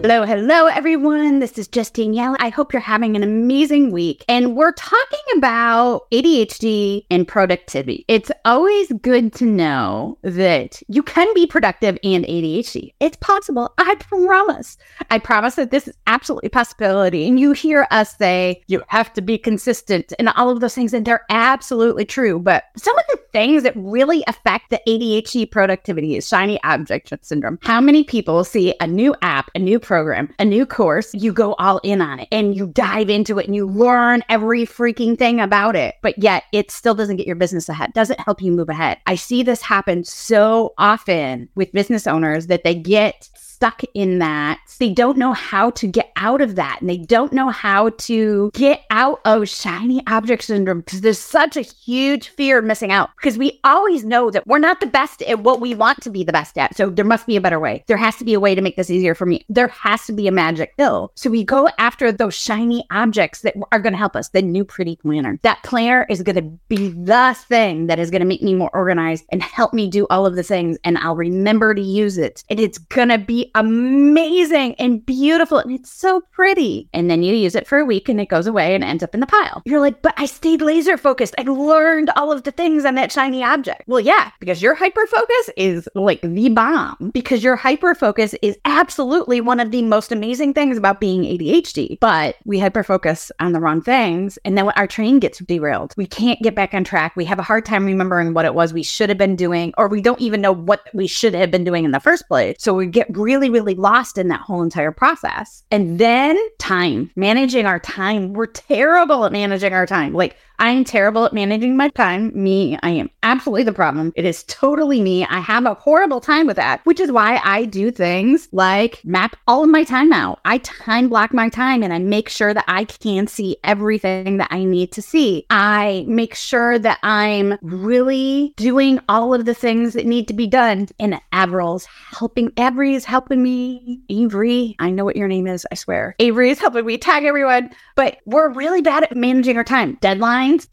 Hello, hello, everyone. This is just Danielle. I hope you're having an amazing week. And we're talking about ADHD and productivity. It's always good to know that you can be productive and ADHD. It's possible. I promise. I promise that this is absolutely possibility. And you hear us say you have to be consistent and all of those things, and they're absolutely true. But some of the things that really affect the ADHD productivity is shiny object syndrome. How many people see a new app, a new program, a new course, you go all in on it and you dive into it and you learn every freaking thing about it. But yet it still doesn't get your business ahead, doesn't help you move ahead. I see this happen so often with business owners that they get stuck in that. They don't know how to get out of that. And they don't know how to get out of shiny object syndrome because there's such a huge fear of missing out. Because we always know that we're not the best at what we want to be the best at. So there must be a better way. There has to be a way to make this easier for me. There has to be a magic pill. So we go after those shiny objects that are going to help us. The new pretty planner. That planner is going to be the thing that is going to make me more organized and help me do all of the things. And I'll remember to use it. And it's going to be amazing and beautiful and it's so pretty. And then you use it for a week and it goes away and ends up in the pile. You're like, but I stayed laser focused. I learned all of the things on that shiny object. Well, yeah, because your hyper focus is like the bomb because your hyper focus is absolutely one of the most amazing things about being ADHD. But we hyper focus on the wrong things and then our train gets derailed. We can't get back on track. We have a hard time remembering what it was we should have been doing, or we don't even know what we should have been doing in the first place. So we get really really, really lost in that whole entire process. And then time, managing our time. We're terrible at managing our time. Like I'm terrible at managing my time. Me, I am absolutely the problem. It is totally me. I have a horrible time with that, which is why I do things like map all of my time out. I time block my time and I make sure that I can see everything that I need to see. I make sure that I'm really doing all of the things that need to be done. And Averil's helping, Avery is helping me. Avery, I know what your name is, I swear. Avery is helping me tag everyone, but we're really bad at managing our time. Deadline mind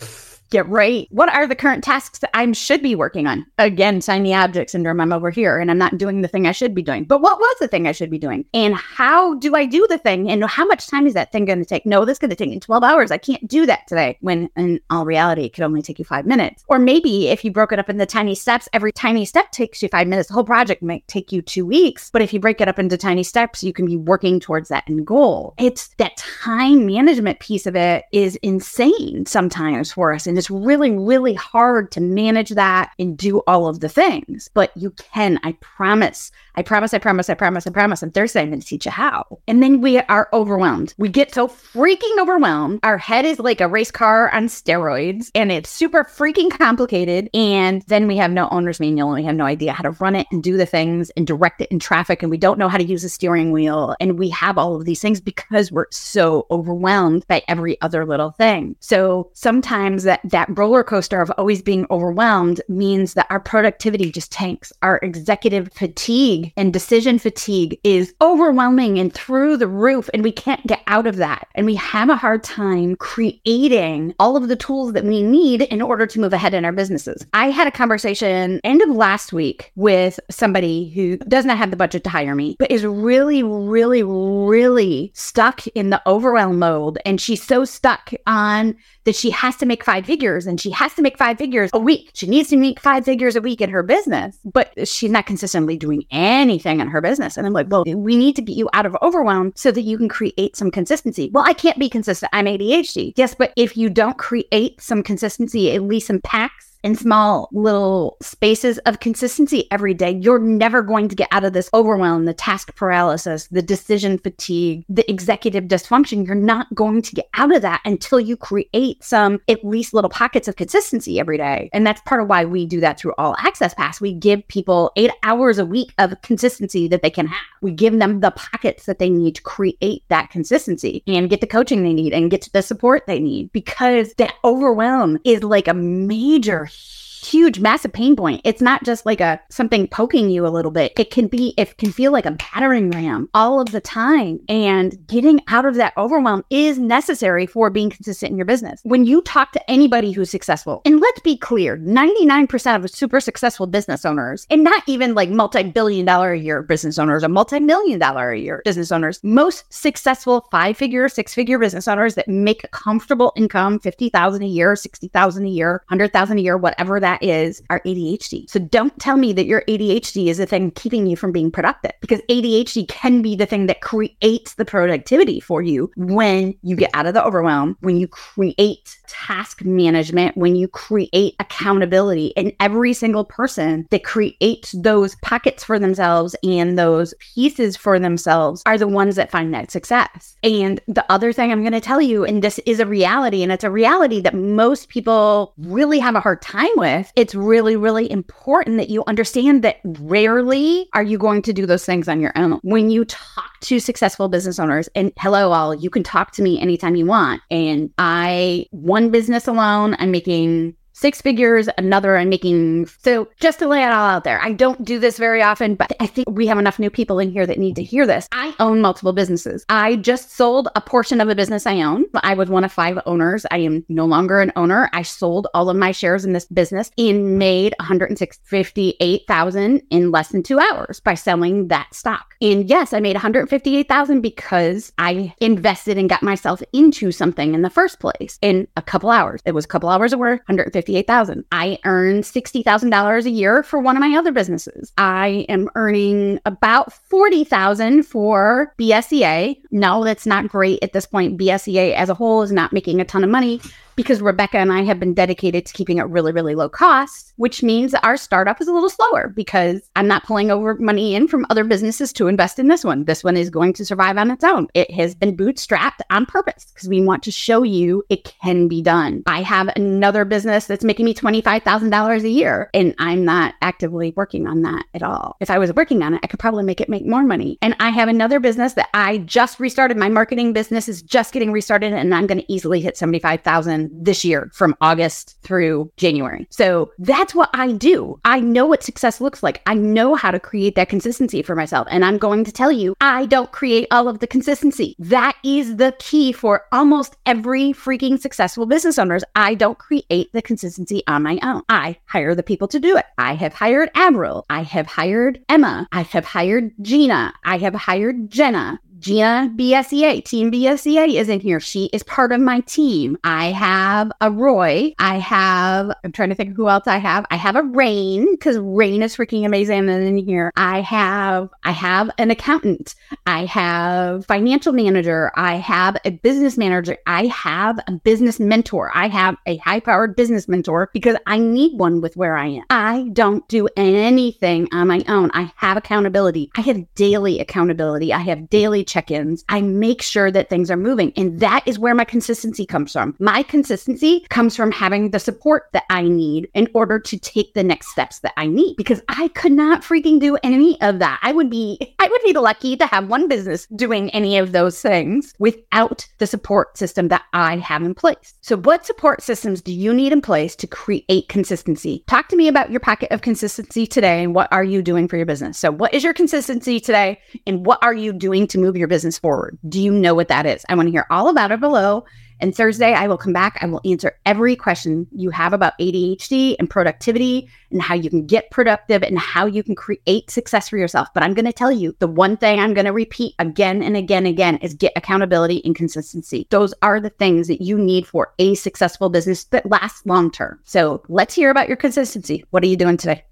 get right. What are the current tasks that I should be working on? Again, shiny object syndrome. I'm over here and I'm not doing the thing I should be doing. But what was the thing I should be doing? And how do I do the thing? And how much time is that thing going to take? No, this is going to take me 12 hours. I can't do that today. When in all reality, it could only take you five minutes. Or maybe if you broke it up into tiny steps, every tiny step takes you five minutes. The whole project might take you two weeks. But if you break it up into tiny steps, you can be working towards that end goal. It's that time management piece of it is insane sometimes for us. And it's really, really hard to manage that and do all of the things. But you can, I promise. I promise, I promise, I promise, I promise. On Thursday, I'm going to teach you how. And then we are overwhelmed. We get so freaking overwhelmed. Our head is like a race car on steroids and it's super freaking complicated. And then we have no owner's manual and we have no idea how to run it and do the things and direct it in traffic. And we don't know how to use a steering wheel. And we have all of these things because we're so overwhelmed by every other little thing. So sometimes that, that roller coaster of always being overwhelmed means that our productivity just tanks. Our executive fatigue and decision fatigue is overwhelming and through the roof, and we can't get out of that. And we have a hard time creating all of the tools that we need in order to move ahead in our businesses. I had a conversation end of last week with somebody who does not have the budget to hire me, but is really, really, really stuck in the overwhelm mode. And she's so stuck on that she has to make five figures and she has to make five figures a week. She needs to make five figures a week in her business, but she's not consistently doing anything in her business. And I'm like, well, we need to get you out of overwhelm so that you can create some consistency. Well, I can't be consistent. I'm ADHD. Yes, but if you don't create some consistency, at least some packs in small little spaces of consistency every day, you're never going to get out of this overwhelm, the task paralysis, the decision fatigue, the executive dysfunction. You're not going to get out of that until you create some at least little pockets of consistency every day. And that's part of why we do that through All Access Pass. We give people eight hours a week of consistency that they can have. We give them the pockets that they need to create that consistency and get the coaching they need and get the support they need because that overwhelm is like a major Yes huge, massive pain point. It's not just like a something poking you a little bit. It can be, it can feel like a battering ram all of the time. And getting out of that overwhelm is necessary for being consistent in your business. When you talk to anybody who's successful, and let's be clear, 99% of super successful business owners, and not even like multi billion dollar a year business owners or multi million dollar a year business owners, most successful five figure, six figure business owners that make a comfortable income, 50,000 a year, 60,000 a year, 100,000 a year, whatever that is, our ADHD. So don't tell me that your ADHD is the thing keeping you from being productive because ADHD can be the thing that creates the productivity for you when you get out of the overwhelm, when you create task management, when you create accountability. And every single person that creates those pockets for themselves and those pieces for themselves are the ones that find that success. And the other thing I'm going to tell you, and this is a reality, and it's a reality that most people really have a hard time with, it's really, really important that you understand that rarely are you going to do those things on your own. When you talk to successful business owners, and hello, all, you can talk to me anytime you want. And I, one business alone, I'm making six figures, another I'm making. So just to lay it all out there, I don't do this very often, but I think we have enough new people in here that need to hear this. I own multiple businesses. I just sold a portion of a business I own. I was one of five owners. I am no longer an owner. I sold all of my shares in this business and made 158,000 in less than two hours by selling that stock. And yes, I made 158,000 because I invested and got myself into something in the first place in a couple hours. It was a couple hours of work, 150 58,000. I earn $60,000 a year for one of my other businesses. I am earning about 40,000 for BSEA. No, that's not great at this point. BSEA as a whole is not making a ton of money because Rebecca and I have been dedicated to keeping it really, really low cost, which means our startup is a little slower because I'm not pulling over money in from other businesses to invest in this one. This one is going to survive on its own. It has been bootstrapped on purpose because we want to show you it can be done. I have another business that's making me $25,000 a year, and I'm not actively working on that at all. If I was working on it, I could probably make it make more money. And I have another business that I just restarted. My marketing business is just getting restarted, and I'm going to easily hit 75,000 this year from August through January. So that's what I do. I know what success looks like. I know how to create that consistency for myself. And I'm going to tell you, I don't create all of the consistency. That is the key for almost every freaking successful business owners. I don't create the consistency on my own. I hire the people to do it. I have hired Avril. I have hired Emma. I have hired Gina. I have hired Jenna. Gina BSEA, Team BSEA is in here. She is part of my team. I have a Roy. I have, I'm trying to think who else I have. I have a Rain because Rain is freaking amazing. And in here, I have, I have an accountant. I have financial manager. I have a business manager. I have a business mentor. I have a high powered business mentor because I need one with where I am. I don't do anything on my own. I have accountability. I have daily accountability. I have daily check ins. I make sure that things are moving. And that is where my consistency comes from. My consistency comes from having the support that I need in order to take the next steps that I need because I could not freaking do any of that. I would be, I would be lucky to have one business doing any of those things without the support system that I have in place. So, what support systems do you need in place to create consistency? Talk to me about your packet of consistency today and what are you doing for your business? So, what is your consistency today and what are you doing to move move your business forward? Do you know what that is? I want to hear all about it below. And Thursday, I will come back. I will answer every question you have about ADHD and productivity and how you can get productive and how you can create success for yourself. But I'm going to tell you the one thing I'm going to repeat again and again and again is get accountability and consistency. Those are the things that you need for a successful business that lasts long term. So let's hear about your consistency. What are you doing today?